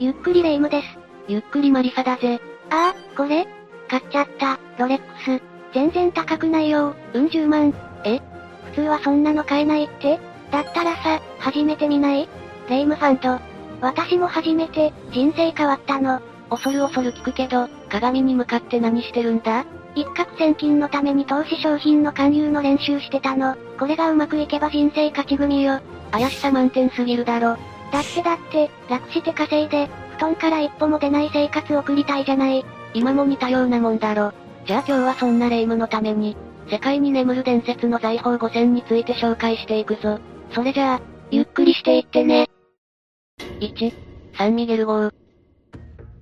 ゆっくりレ夢ムです。ゆっくりマリサだぜ。ああ、これ？買っちゃった、ロレックス。全然高くないよ、うん10万。え？普通はそんなの買えないって？だったらさ、初めて見ない？レ夢ムファンと。私も初めて、人生変わったの。恐る恐る聞くけど、鏡に向かって何してるんだ？一攫千金のために投資商品の勧誘の練習してたの。これがうまくいけば人生勝ち組よ。怪しさ満点すぎるだろ。だってだって、楽して稼いで、布団から一歩も出ない生活を送りたいじゃない。今も似たようなもんだろ。じゃあ今日はそんな霊夢のために、世界に眠る伝説の財宝5選について紹介していくぞ。それじゃあ、ゆっくりしていってね。1、サンミゲル号。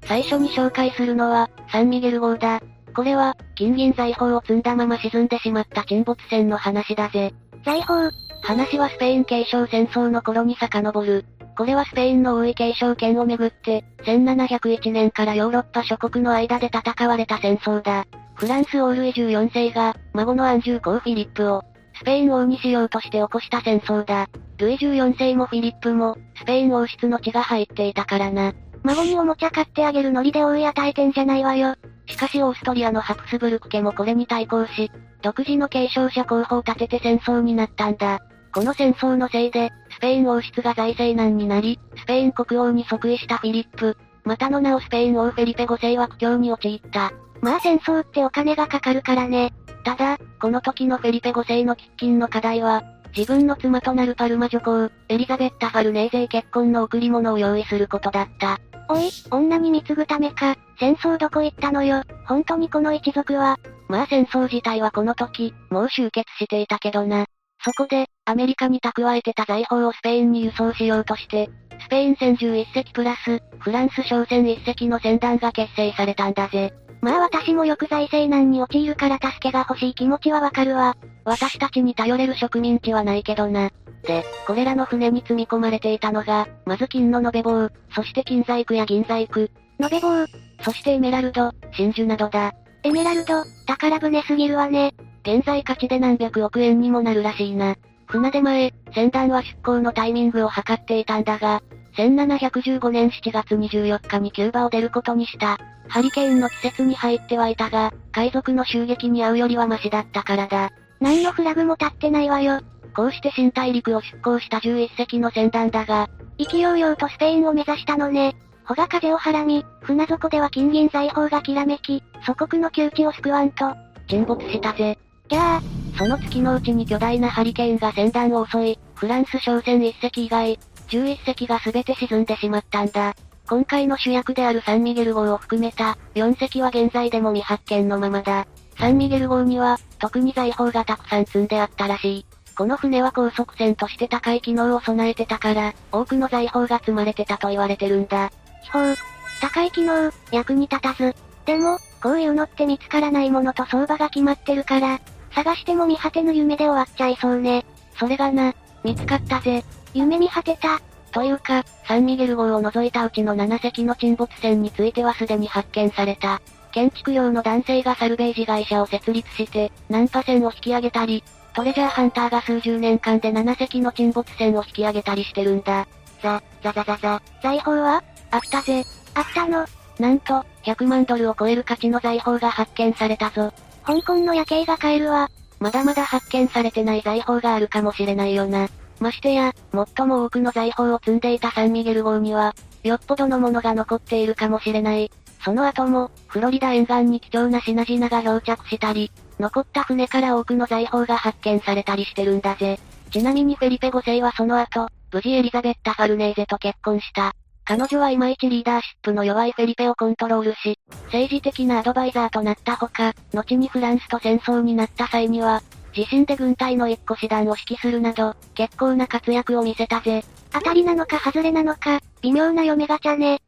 最初に紹介するのは、サンミゲル号だ。これは、金銀財宝を積んだまま沈んでしまった沈没船の話だぜ。財宝、話はスペイン継承戦争の頃に遡る。これはスペインの王位継承権をめぐって、1701年からヨーロッパ諸国の間で戦われた戦争だ。フランス王ルイ14世が、孫のアンジュー公フィリップを、スペイン王にしようとして起こした戦争だ。ルイ14世もフィリップも、スペイン王室の血が入っていたからな。孫におもちゃ買ってあげるノリで追い与えてんじゃないわよ。しかしオーストリアのハプスブルク家もこれに対抗し、独自の継承者候補を立てて戦争になったんだ。この戦争のせいで、スペイン王室が財政難になり、スペイン国王に即位したフィリップ、またの名をスペイン王フェリペ5世は苦境に陥った。まあ戦争ってお金がかかるからね。ただ、この時のフェリペ5世の喫緊の課題は、自分の妻となるパルマ女皇、エリザベッタ・ファルネーゼへ結婚の贈り物を用意することだった。おい、女に貢ぐためか、戦争どこ行ったのよ。本当にこの一族は、まあ戦争自体はこの時、もう終結していたけどな。そこで、アメリカに蓄えてた財宝をスペインに輸送しようとして、スペイン戦11隻プラス、フランス商船1隻の船団が結成されたんだぜ。まあ私もよく財政難に陥るから助けが欲しい気持ちはわかるわ。私たちに頼れる植民地はないけどな。で、これらの船に積み込まれていたのが、まず金の延べ棒、そして金細工や銀細工、延べ棒、そしてエメラルド、真珠などだ。エメラルド、宝船すぎるわね。現在価値で何百億円にもなるらしいな。船出前、船団は出港のタイミングを測っていたんだが、1715年7月24日にキューバを出ることにした。ハリケーンの季節に入ってはいたが、海賊の襲撃に遭うよりはマシだったからだ。何のフラグも立ってないわよ。こうして新大陸を出港した11隻の船団だが、意気揚々とスペインを目指したのね。穂が風をはらみ、船底では金銀財宝がきらめき、祖国の窮地を救わんと。沈没したぜ。じゃあ、その月のうちに巨大なハリケーンが船団を襲い、フランス商船1隻以外、11隻が全て沈んでしまったんだ。今回の主役であるサンミゲル号を含めた、4隻は現在でも未発見のままだ。サンミゲル号には、特に財宝がたくさん積んであったらしい。この船は高速船として高い機能を備えてたから、多くの財宝が積まれてたと言われてるんだ。秘宝、高い機能、役に立たず。でも、こういうのって見つからないものと相場が決まってるから、探しても見果てぬ夢で終わっちゃいそうね。それがな、見つかったぜ。夢見果てた。というか、サンミゲル号を除いたうちの7隻の沈没船についてはすでに発見された。建築用の男性がサルベージ会社を設立して、ナンパ船を引き上げたり、トレジャーハンターが数十年間で7隻の沈没船を引き上げたりしてるんだ。ザ、ザザザザ。財宝は？あったぜ。あったの。なんと、100万ドルを超える価値の財宝が発見されたぞ。香港の夜景が買えるわ。まだまだ発見されてない財宝があるかもしれないよな。ましてや、最も多くの財宝を積んでいたサンミゲル号には、よっぽどのものが残っているかもしれない。その後も、フロリダ沿岸に貴重な品々が漂着したり、残った船から多くの財宝が発見されたりしてるんだぜ。ちなみにフェリペ5世はその後、無事エリザベッタ・ファルネーゼと結婚した。彼女はいまいちリーダーシップの弱いフェリペをコントロールし、政治的なアドバイザーとなったほか、後にフランスと戦争になった際には、自身で軍隊の一個師団を指揮するなど、結構な活躍を見せたぜ。当たりなのか外れなのか、微妙な嫁ガチャね。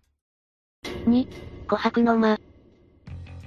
2、琥珀の間。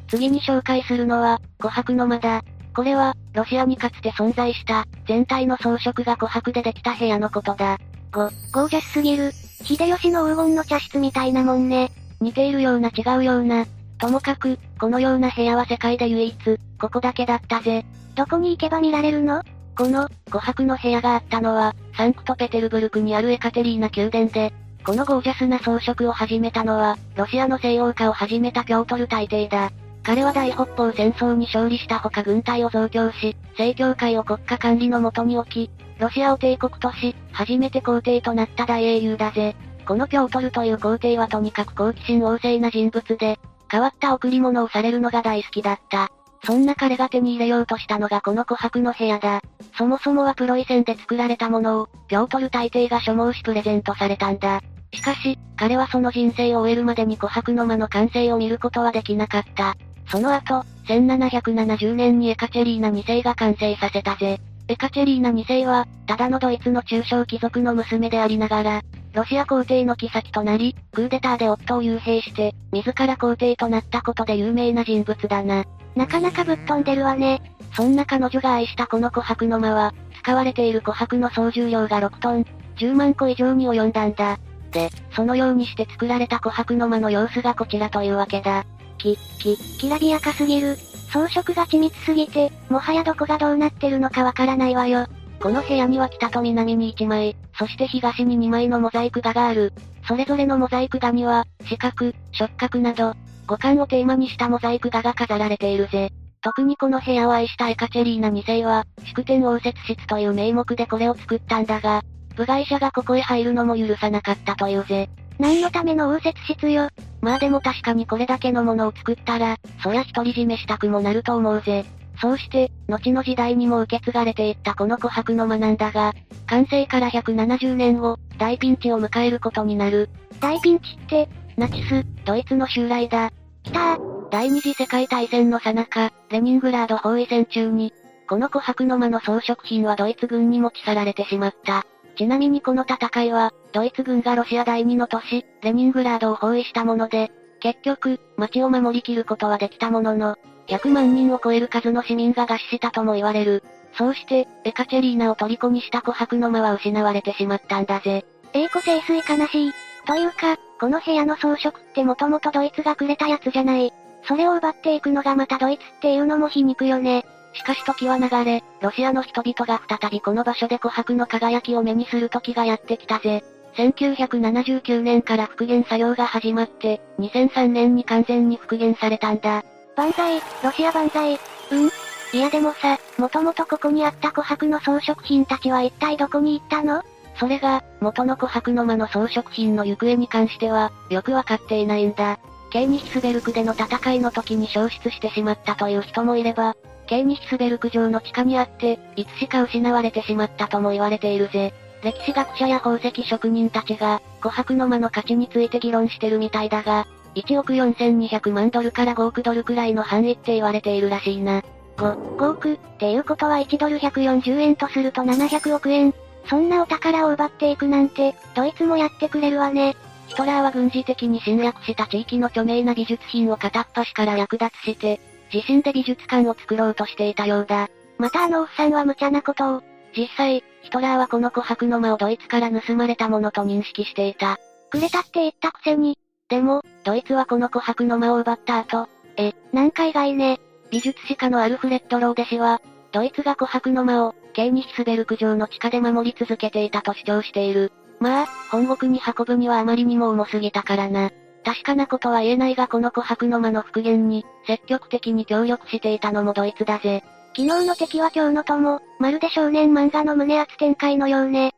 次に紹介するのは、琥珀の間だ。これは、ロシアにかつて存在した、全体の装飾が琥珀でできた部屋のことだ。ゴ、ゴージャスすぎる。秀吉の黄金の茶室みたいなもんね。似ているような違うような。ともかく、このような部屋は世界で唯一、ここだけだったぜ。どこに行けば見られるの？この、琥珀の部屋があったのは、サンクトペテルブルクにあるエカテリーナ宮殿で、このゴージャスな装飾を始めたのは、ロシアの西洋化を始めたピョートル大帝だ。彼は大北方戦争に勝利したほか軍隊を増強し、正教会を国家管理のもとに置き、ロシアを帝国とし、初めて皇帝となった大英雄だぜ。このピョートルという皇帝はとにかく好奇心旺盛な人物で、変わった贈り物をされるのが大好きだった。そんな彼が手に入れようとしたのがこの琥珀の部屋だ。そもそもはプロイセンで作られたものを、ピョートル大帝が所望しプレゼントされたんだ。しかし、彼はその人生を終えるまでに琥珀の間の完成を見ることはできなかった。その後、1770年にエカチェリーナ2世が完成させたぜ。エカチェリーナ2世は、ただのドイツの中小貴族の娘でありながら、ロシア皇帝の妃となり、クーデターで夫を幽閉して、自ら皇帝となったことで有名な人物だな。なかなかぶっ飛んでるわね。そんな彼女が愛したこの琥珀の間は、使われている琥珀の総重量が6トン、10万個以上に及んだんだ。で、そのようにして作られた琥珀の間の様子がこちらというわけだ。き、き、きらびやかすぎる。装飾が緻密すぎて、もはやどこがどうなってるのかわからないわよ。この部屋には北と南に1枚、そして東に2枚のモザイク画がある。それぞれのモザイク画には、四角、触角など、五感をテーマにしたモザイク画が飾られているぜ。特にこの部屋を愛したエカチェリーナ2世は、祝典応接室という名目でこれを作ったんだが、部外者がここへ入るのも許さなかったというぜ。何のための応接室よ？まあでも確かにこれだけのものを作ったら、そりゃ独り占めしたくもなると思うぜ。そうして、後の時代にも受け継がれていったこの琥珀の間なんだが、完成から170年後、大ピンチを迎えることになる。大ピンチって、ナチス、ドイツの襲来だ。来た第二次世界大戦の最中、レニングラード包囲戦中に、この琥珀の間の装飾品はドイツ軍に持ち去られてしまった。ちなみにこの戦いは、ドイツ軍がロシア第二の都市、レニングラードを包囲したもので、結局、街を守りきることはできたものの、100万人を超える数の市民が餓死したとも言われる。そうして、エカチェリーナを虜にした琥珀の間は失われてしまったんだぜ。栄枯盛衰悲しい。というか、この部屋の装飾ってもともとドイツがくれたやつじゃない。それを奪っていくのがまたドイツっていうのも皮肉よね。しかし時は流れ、ロシアの人々が再びこの場所で琥珀の輝きを目にする時がやってきたぜ。1979年から復元作業が始まって、2003年に完全に復元されたんだ。万歳、ロシア万歳。うんいやでもさ、もともとここにあった琥珀の装飾品たちは一体どこに行ったの？それが、元の琥珀の間の装飾品の行方に関しては、よくわかっていないんだ。ケーニヒスベルクでの戦いの時に消失してしまったという人もいれば、ケーニヒスベルク城の地下にあって、いつしか失われてしまったとも言われているぜ。歴史学者や宝石職人たちが、琥珀の間の価値について議論してるみたいだが、1億4200万ドルから5億ドルくらいの範囲って言われているらしいな。5、5億？っていうことは1ドル140円とすると700億円。そんなお宝を奪っていくなんて、ドイツもやってくれるわね。ヒトラーは軍事的に侵略した地域の著名な美術品を片っ端から略奪して、自身で美術館を作ろうとしていたようだ。またあのおっさんは無茶なことを。実際、ヒトラーはこの琥珀の間をドイツから盗まれたものと認識していた。くれたって言ったくせに。でも、ドイツはこの琥珀の間を奪った後、え、なんか意外ね。美術史家のアルフレッド・ローデ氏は、ドイツが琥珀の間を、ケーニヒスベルク城の地下で守り続けていたと主張している。まあ、本国に運ぶにはあまりにも重すぎたからな。確かなことは言えないがこの琥珀の間の復元に、積極的に協力していたのもドイツだぜ。昨日の敵は今日の友、まるで少年漫画の胸圧展開のようね。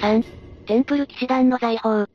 3、テンプル騎士団の財宝。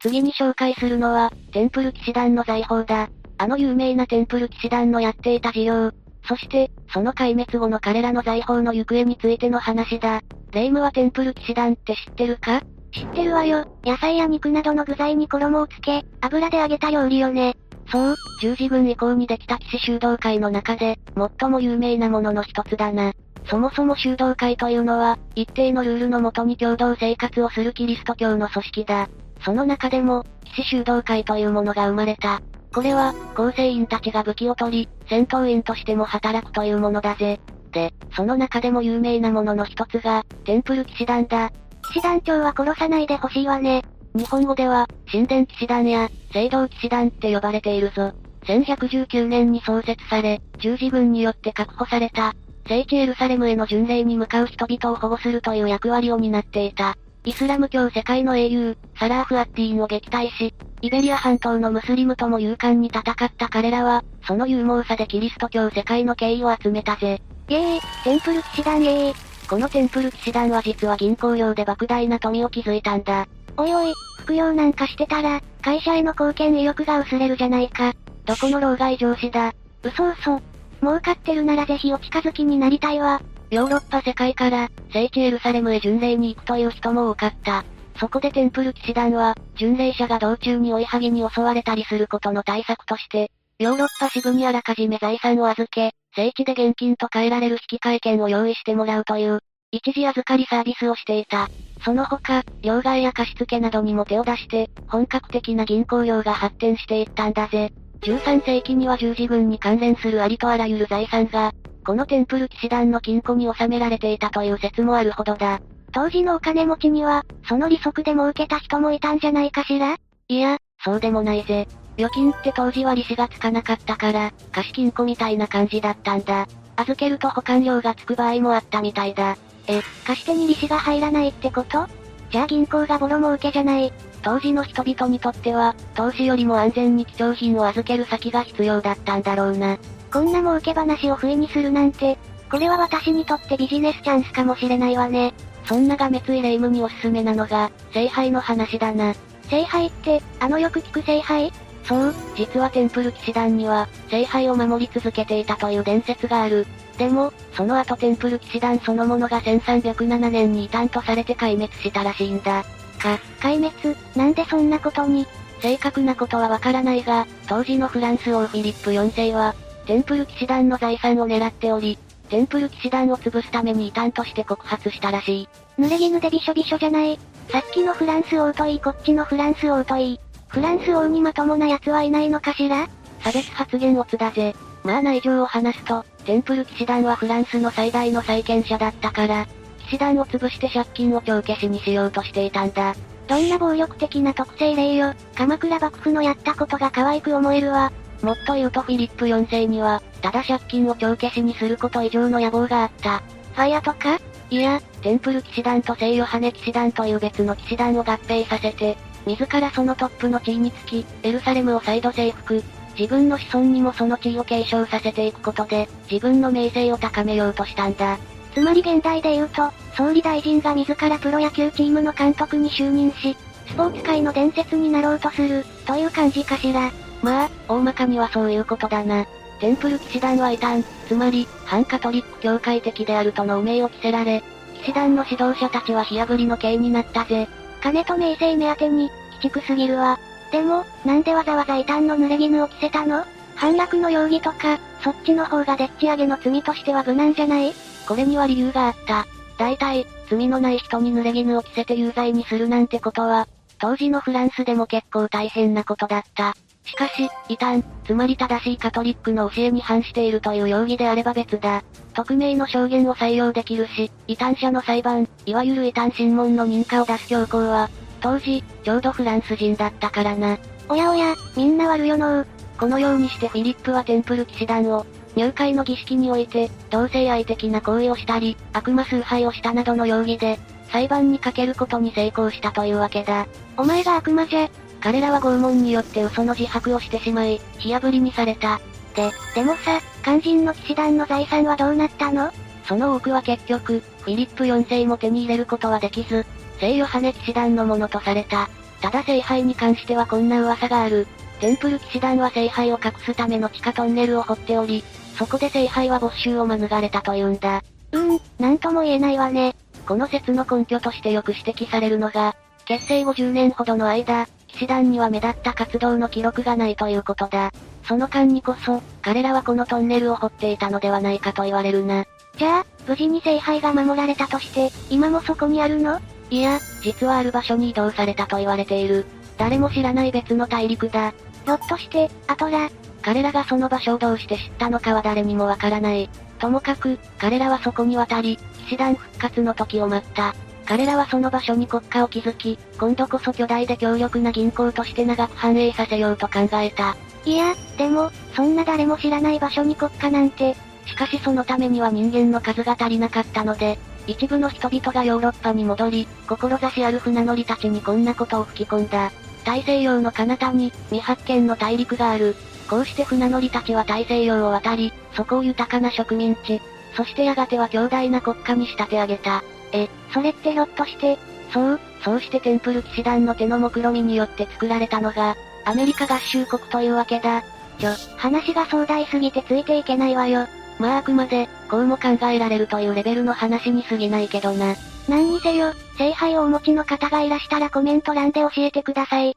次に紹介するのは、テンプル騎士団の財宝だ。あの有名なテンプル騎士団のやっていた事業。そして、その壊滅後の彼らの財宝の行方についての話だ。レイムはテンプル騎士団って知ってるか？知ってるわよ。野菜や肉などの具材に衣をつけ、油で揚げた料理よね。そう、十字軍以降にできた騎士修道会の中で、最も有名なものの一つだな。そもそも修道会というのは、一定のルールのもとに共同生活をするキリスト教の組織だ。その中でも、騎士修道会というものが生まれた。これは、構成員たちが武器を取り、戦闘員としても働くというものだぜ。で、その中でも有名なものの一つが、テンプル騎士団だ。騎士団長は殺さないでほしいわね。日本語では、神殿騎士団や、聖堂騎士団って呼ばれているぞ。1119年に創設され、十字軍によって確保された、聖地エルサレムへの巡礼に向かう人々を保護するという役割を担っていた。イスラム教世界の英雄、サラーフ・アッティーンを撃退し、イベリア半島のムスリムとも勇敢に戦った彼らは、その勇猛さでキリスト教世界の敬意を集めたぜ。イエーイ、テンプル騎士団イエーイ。このテンプル騎士団は実は銀行用で莫大な富を築いたんだ。おいおい、服用なんかしてたら、会社への貢献意欲が薄れるじゃないか。どこの老害上司だ。嘘嘘。儲かってるならぜひお近づきになりたいわ。ヨーロッパ世界から、聖地エルサレムへ巡礼に行くという人も多かった。そこでテンプル騎士団は、巡礼者が道中に追いはぎに襲われたりすることの対策として、ヨーロッパ支部にあらかじめ財産を預け、聖地で現金と変えられる引換券を用意してもらうという、一時預かりサービスをしていた。その他、両替や貸付などにも手を出して、本格的な銀行業が発展していったんだぜ。13世紀には十字軍に関連するありとあらゆる財産が、このテンプル騎士団の金庫に収められていたという説もあるほどだ。当時のお金持ちには、その利息で儲けた人もいたんじゃないかしら？いや、そうでもないぜ。預金って当時は利子がつかなかったから、貸金庫みたいな感じだったんだ。預けると保管料がつく場合もあったみたいだ。え、貸し手に利子が入らないってこと？じゃあ銀行がボロ儲けじゃない。当時の人々にとっては、投資よりも安全に貴重品を預ける先が必要だったんだろうな。こんな儲け話を不意にするなんて、これは私にとってビジネスチャンスかもしれないわね。そんながめつい霊夢におすすめなのが、聖杯の話だな。聖杯って、あのよく聞く聖杯？そう、実はテンプル騎士団には、聖杯を守り続けていたという伝説がある。でも、その後テンプル騎士団そのものが1307年に異端とされて壊滅したらしいんだ。か、壊滅、なんでそんなことに？正確なことはわからないが、当時のフランス王フィリップ4世は、テンプル騎士団の財産を狙っており、テンプル騎士団を潰すために異端として告発したらしい。濡れ衣でびしょびしょじゃない。さっきのフランス王といいこっちのフランス王といい。フランス王にまともな奴はいないのかしら？差別発言オツだぜ。まあ内情を話すと、テンプル騎士団はフランスの最大の債権者だったから、騎士団を潰して借金を帳消しにしようとしていたんだ。どんな暴力的な特性例よ。鎌倉幕府のやったことが可愛く思えるわ。もっと言うとフィリップ4世には、ただ借金を帳消しにすること以上の野望があった。ファイアとか？いや、テンプル騎士団と聖ヨハネ騎士団という別の騎士団を合併させて、自らそのトップの地位につき、エルサレムを再度征服、自分の子孫にもその地位を継承させていくことで、自分の名声を高めようとしたんだ。つまり現代で言うと、総理大臣が自らプロ野球チームの監督に就任し、スポーツ界の伝説になろうとする、という感じかしら。まあ、大まかにはそういうことだな。テンプル騎士団は異端、つまり、反カトリック教会的であるとの汚名を着せられ、騎士団の指導者たちは火炙りの刑になったぜ。金と名声目当てに、鬼畜すぎるわ。でも、なんでわざわざ異端の濡れ衣を着せたの？反落の容疑とか、そっちの方がでっち上げの罪としては無難じゃない？これには理由があった。大体、罪のない人に濡れ衣を着せて有罪にするなんてことは、当時のフランスでも結構大変なことだった。しかし、異端、つまり正しいカトリックの教えに反しているという容疑であれば別だ。匿名の証言を採用できるし、異端者の裁判、いわゆる異端審問の認可を出す教皇は、当時、ちょうどフランス人だったからな。おやおや、みんな悪よのうこのようにしてフィリップはテンプル騎士団を、入会の儀式において、同性愛的な行為をしたり、悪魔崇拝をしたなどの容疑で、裁判にかけることに成功したというわけだ。お前が悪魔じゃ、彼らは拷問によって嘘の自白をしてしまい、火炙りにされた。で、でもさ、肝心の騎士団の財産はどうなったの？その多くは結局、フィリップ4世も手に入れることはできず、聖ヨハネ騎士団のものとされた。ただ聖杯に関してはこんな噂がある。テンプル騎士団は聖杯を隠すための地下トンネルを掘っており、そこで聖杯は没収を免れたというんだ。うーん、なんとも言えないわね。この説の根拠としてよく指摘されるのが、結成50年ほどの間、騎士団には目立った活動の記録がないということだ。その間にこそ、彼らはこのトンネルを掘っていたのではないかと言われるな。じゃあ、無事に聖杯が守られたとして、今もそこにあるの？いや、実はある場所に移動されたと言われている。誰も知らない別の大陸だ。ひょっとして、アトラ？彼らがその場所をどうして知ったのかは誰にもわからない。ともかく、彼らはそこに渡り、騎士団復活の時を待った。彼らはその場所に国家を築き、今度こそ巨大で強力な銀行として長く繁栄させようと考えた。いや、でも、そんな誰も知らない場所に国家なんて。しかしそのためには人間の数が足りなかったので、一部の人々がヨーロッパに戻り、志ある船乗りたちにこんなことを吹き込んだ。大西洋の彼方に、未発見の大陸がある。こうして船乗りたちは大西洋を渡り、そこを豊かな植民地、そしてやがては強大な国家に仕立て上げた。え、それってひょっとして、そう、そうしてテンプル騎士団の手の目論みによって作られたのが、アメリカ合衆国というわけだ。ちょ、話が壮大すぎてついていけないわよ。まああくまで、こうも考えられるというレベルの話に過ぎないけどな。何にせよ、聖杯をお持ちの方がいらしたらコメント欄で教えてください。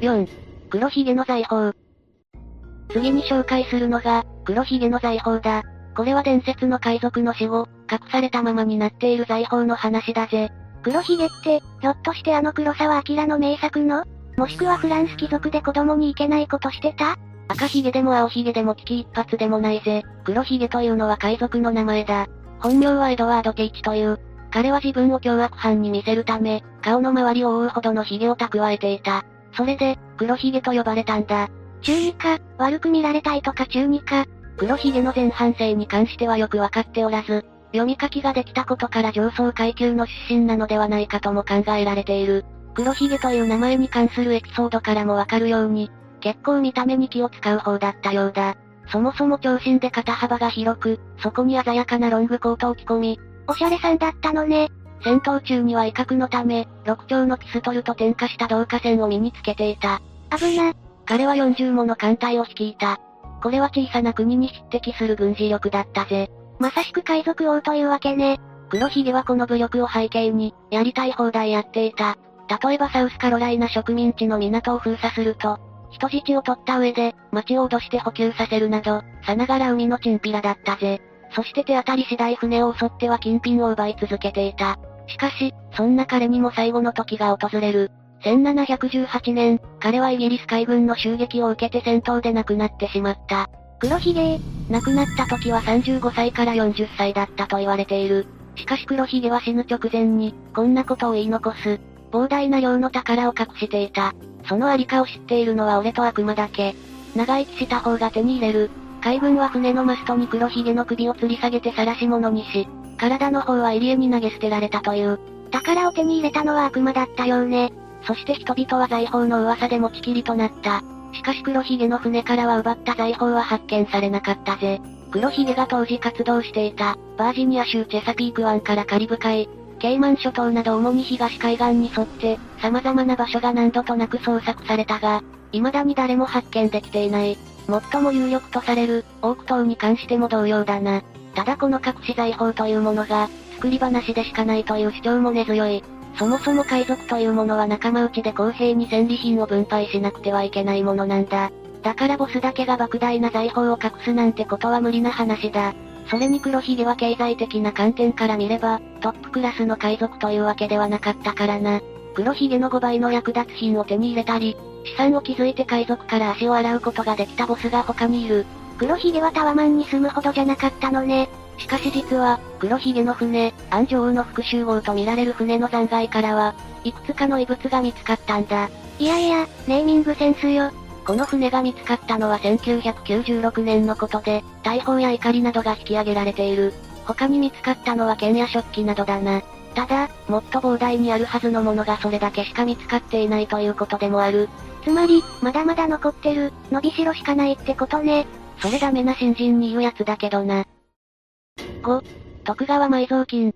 4. 黒ひげの財宝。次に紹介するのが、黒ひげの財宝だ。これは伝説の海賊の死後、隠されたままになっている財宝の話だぜ。黒ひげって、ひょっとしてあの黒沢明の名作の？もしくはフランス貴族で子供に行けないことしてた？赤ひげでも青ひげでも危機一髪でもないぜ。黒ひげというのは海賊の名前だ。本名はエドワード・ケイチという。彼は自分を凶悪犯に見せるため、顔の周りを覆うほどのひげを蓄えていた。それで、黒ひげと呼ばれたんだ。中二か、悪く見られたいとか中二か。黒ひげの前半生に関してはよくわかっておらず、読み書きができたことから上層階級の出身なのではないかとも考えられている。黒ひげという名前に関するエピソードからもわかるように、結構見た目に気を使う方だったようだ。そもそも長身で肩幅が広く、そこに鮮やかなロングコートを着込み、おしゃれさんだったのね。戦闘中には威嚇のため、6丁のピストルと点火した導火線を身につけていた。危な。彼は40もの艦隊を率いた。これは小さな国に匹敵する軍事力だったぜ。まさしく海賊王というわけね。黒ひげはこの武力を背景に、やりたい放題やっていた。例えばサウスカロライナ植民地の港を封鎖すると、人質を取った上で、町を脅して補給させるなど、さながら海のチンピラだったぜ。そして手当たり次第船を襲っては金品を奪い続けていた。しかし、そんな彼にも最後の時が訪れる。1718年、彼はイギリス海軍の襲撃を受けて戦闘で亡くなってしまった。黒ひげ亡くなった時は35歳から40歳だったと言われている。しかし黒ひげは死ぬ直前に、こんなことを言い残す。膨大な量の宝を隠していた。そのありかを知っているのは俺と悪魔だけ。長生きした方が手に入れる。海軍は船のマストに黒ひげの首を吊り下げて晒し物にし、体の方は入り江に投げ捨てられたという。宝を手に入れたのは悪魔だったようね。そして人々は財宝の噂で持ちきりとなった。しかし黒ひげの船からは奪った財宝は発見されなかったぜ。黒ひげが当時活動していた、バージニア州チェサピーク湾からカリブ海、ケイマン諸島など主に東海岸に沿って、様々な場所が何度となく捜索されたが、未だに誰も発見できていない。最も有力とされる、オーク島に関しても同様だな。ただこの隠し財宝というものが、作り話でしかないという主張も根強い。そもそも海賊というものは仲間内で公平に戦利品を分配しなくてはいけないものなんだ。だからボスだけが莫大な財宝を隠すなんてことは無理な話だ。それに黒ひげは経済的な観点から見れば、トップクラスの海賊というわけではなかったからな。黒ひげの5倍の役立つ品を手に入れたり、資産を築いて海賊から足を洗うことができたボスが他にいる。黒ひげはタワマンに住むほどじゃなかったのね。しかし実は、黒ひげの船、安城の復讐号と見られる船の残骸からは、いくつかの遺物が見つかったんだ。いやいや、ネーミングセンスよ。この船が見つかったのは1996年のことで、大砲や怒りなどが引き上げられている。他に見つかったのは剣や食器などだな。ただ、もっと膨大にあるはずのものがそれだけしか見つかっていないということでもある。つまり、まだまだ残ってる、伸びしろしかないってことね。それダメな新人に言うやつだけどな。5、徳川埋蔵金。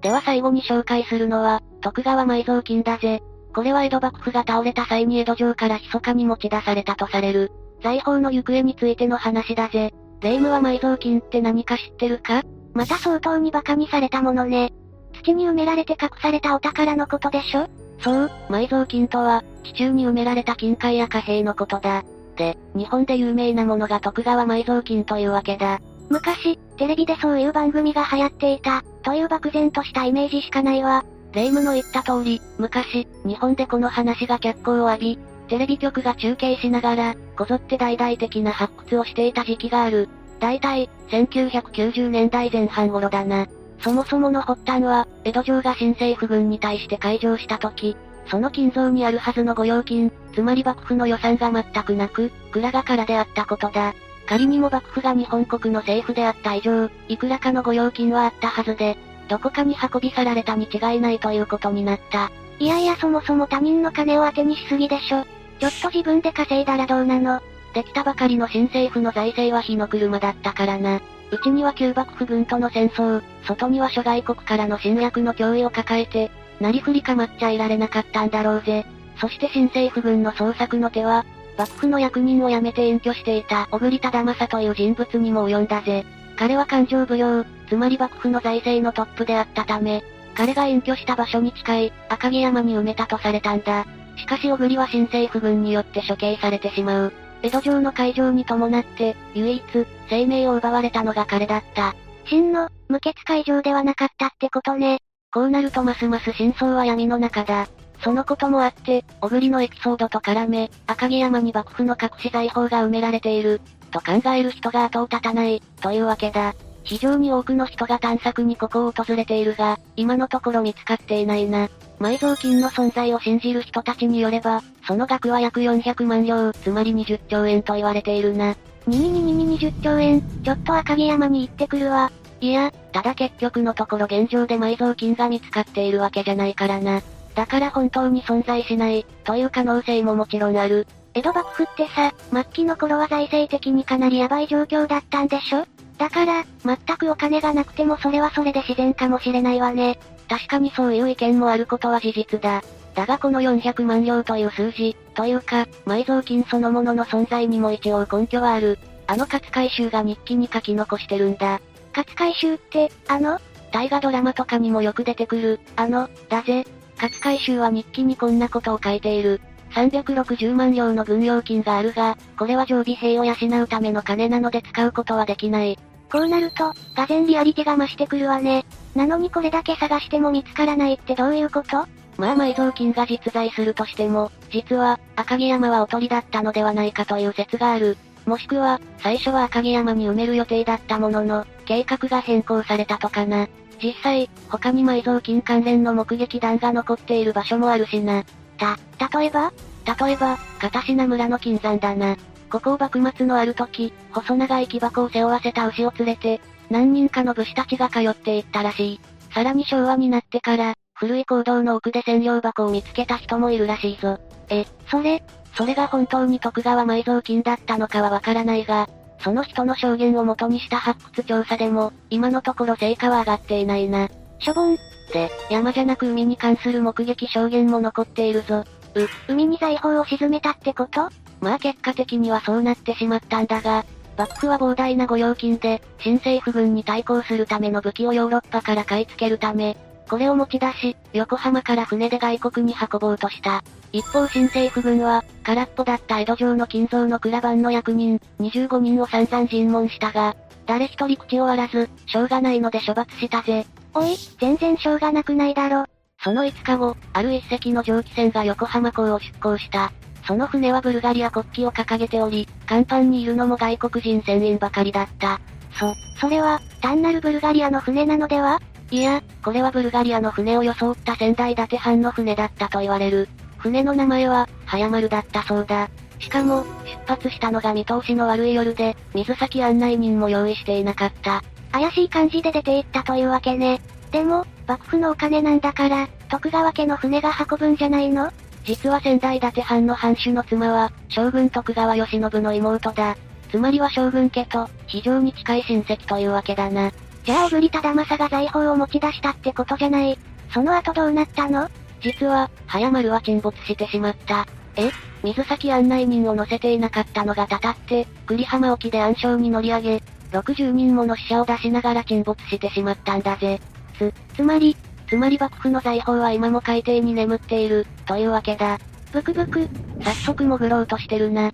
では最後に紹介するのは、徳川埋蔵金だぜ。これは江戸幕府が倒れた際に江戸城から密かに持ち出されたとされる。財宝の行方についての話だぜ。霊夢は埋蔵金って何か知ってるか？また相当に馬鹿にされたものね。土に埋められて隠されたお宝のことでしょ？そう、埋蔵金とは、地中に埋められた金塊や貨幣のことだ。で、日本で有名なものが徳川埋蔵金というわけだ。昔、テレビでそういう番組が流行っていた、という漠然としたイメージしかないわ。霊夢の言った通り、昔、日本でこの話が脚光を浴び、テレビ局が中継しながら、こぞって大々的な発掘をしていた時期がある。大体、1990年代前半頃だな。そもそもの発端は、江戸城が新政府軍に対して開城した時、その金蔵にあるはずの御用金、つまり幕府の予算が全くなく、蔵がからであったことだ。仮にも幕府が日本国の政府であった以上、いくらかの御用金はあったはずで、どこかに運び去られたに違いないということになった。いやいやそもそも他人の金を当てにしすぎでしょ。ちょっと自分で稼いだらどうなのできたばかりの新政府の財政は火の車だったからな。うちには旧幕府軍との戦争、外には諸外国からの侵略の脅威を抱えて、なりふり構っちゃいられなかったんだろうぜ。そして新政府軍の捜索の手は、幕府の役人を辞めて隠居していた小栗忠政という人物にも及んだぜ。彼は勘定奉行、つまり幕府の財政のトップであったため、彼が隠居した場所に近い赤城山に埋めたとされたんだ。しかし小栗は新政府軍によって処刑されてしまう。江戸城の開城に伴って、唯一、生命を奪われたのが彼だった。真の、無血開城ではなかったってことね。こうなるとますます真相は闇の中だ。そのこともあって、小栗のエピソードと絡め、赤城山に幕府の隠し財宝が埋められている、と考える人が後を絶たない、というわけだ。非常に多くの人が探索にここを訪れているが、今のところ見つかっていないな。埋蔵金の存在を信じる人たちによれば、その額は約400万両、つまり20兆円と言われているな。ににににに20兆円、ちょっと赤城山に行ってくるわ。いや、ただ結局のところ現状で埋蔵金が見つかっているわけじゃないからな。だから本当に存在しない、という可能性ももちろんある。江戸幕府ってさ、末期の頃は財政的にかなりヤバい状況だったんでしょ？だから、全くお金がなくてもそれはそれで自然かもしれないわね。確かにそういう意見もあることは事実だ。だがこの400万両という数字、というか、埋蔵金そのものの存在にも一応根拠はある。あの勝海舟が日記に書き残してるんだ。勝海舟って、あの大河ドラマとかにもよく出てくる、あの、だぜ。勝海舟は日記にこんなことを書いている。360万両の軍用金があるが、これは常備兵を養うための金なので使うことはできない。こうなると、がぜリアリティが増してくるわね。なのにこれだけ探しても見つからないってどういうこと？まあ埋蔵金が実在するとしても、実は、赤城山はおとりだったのではないかという説がある。もしくは、最初は赤城山に埋める予定だったものの、計画が変更されたとかな。実際、他に埋蔵金関連の目撃談が残っている場所もあるしな。た、例えば？例えば、片品村の金山だな。ここを幕末のある時、細長い木箱を背負わせた牛を連れて、何人かの武士たちが通っていったらしい。さらに昭和になってから、古い坑道の奥で千両箱を見つけた人もいるらしいぞ。え、それ、それが本当に徳川埋蔵金だったのかはわからないが、その人の証言を元にした発掘調査でも、今のところ成果は上がっていないな。しょぼん。で、山じゃなく海に関する目撃証言も残っているぞ。う、海に財宝を沈めたってこと？まあ結果的にはそうなってしまったんだが、幕府は膨大な御用金で、新政府軍に対抗するための武器をヨーロッパから買い付けるため、これを持ち出し、横浜から船で外国に運ぼうとした。一方新政府軍は、空っぽだった江戸城の金蔵の蔵番の役人、25人を散々尋問したが、誰一人口を割らず、しょうがないので処罰したぜ。おい、全然しょうがなくないだろ。その5日後、ある一隻の蒸気船が横浜港を出港した。その船はブルガリア国旗を掲げており、甲板にいるのも外国人船員ばかりだった。そ、それは、単なるブルガリアの船なのでは？いや、これはブルガリアの船を装った仙台建て藩の船だったと言われる。船の名前は、早丸だったそうだ。しかも、出発したのが見通しの悪い夜で、水先案内人も用意していなかった。怪しい感じで出て行ったというわけね。でも、幕府のお金なんだから、徳川家の船が運ぶんじゃないの？実は仙台伊達藩の藩主の妻は、将軍徳川慶喜の妹だ。つまりは将軍家と、非常に近い親戚というわけだな。じゃあ小栗忠政が財宝を持ち出したってことじゃない。その後どうなったの？実は、早丸は沈没してしまった。え水先案内人を乗せていなかったのがたたって、栗浜沖で暗礁に乗り上げ、60人もの死者を出しながら沈没してしまったんだぜ。つ、つまり、つまり幕府の財宝は今も海底に眠っている、というわけだ。ブクブク、早速潜ろうとしてるな。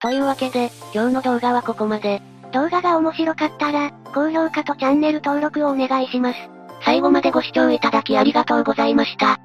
というわけで、今日の動画はここまで。動画が面白かったら、高評価とチャンネル登録をお願いします。最後までご視聴いただきありがとうございました。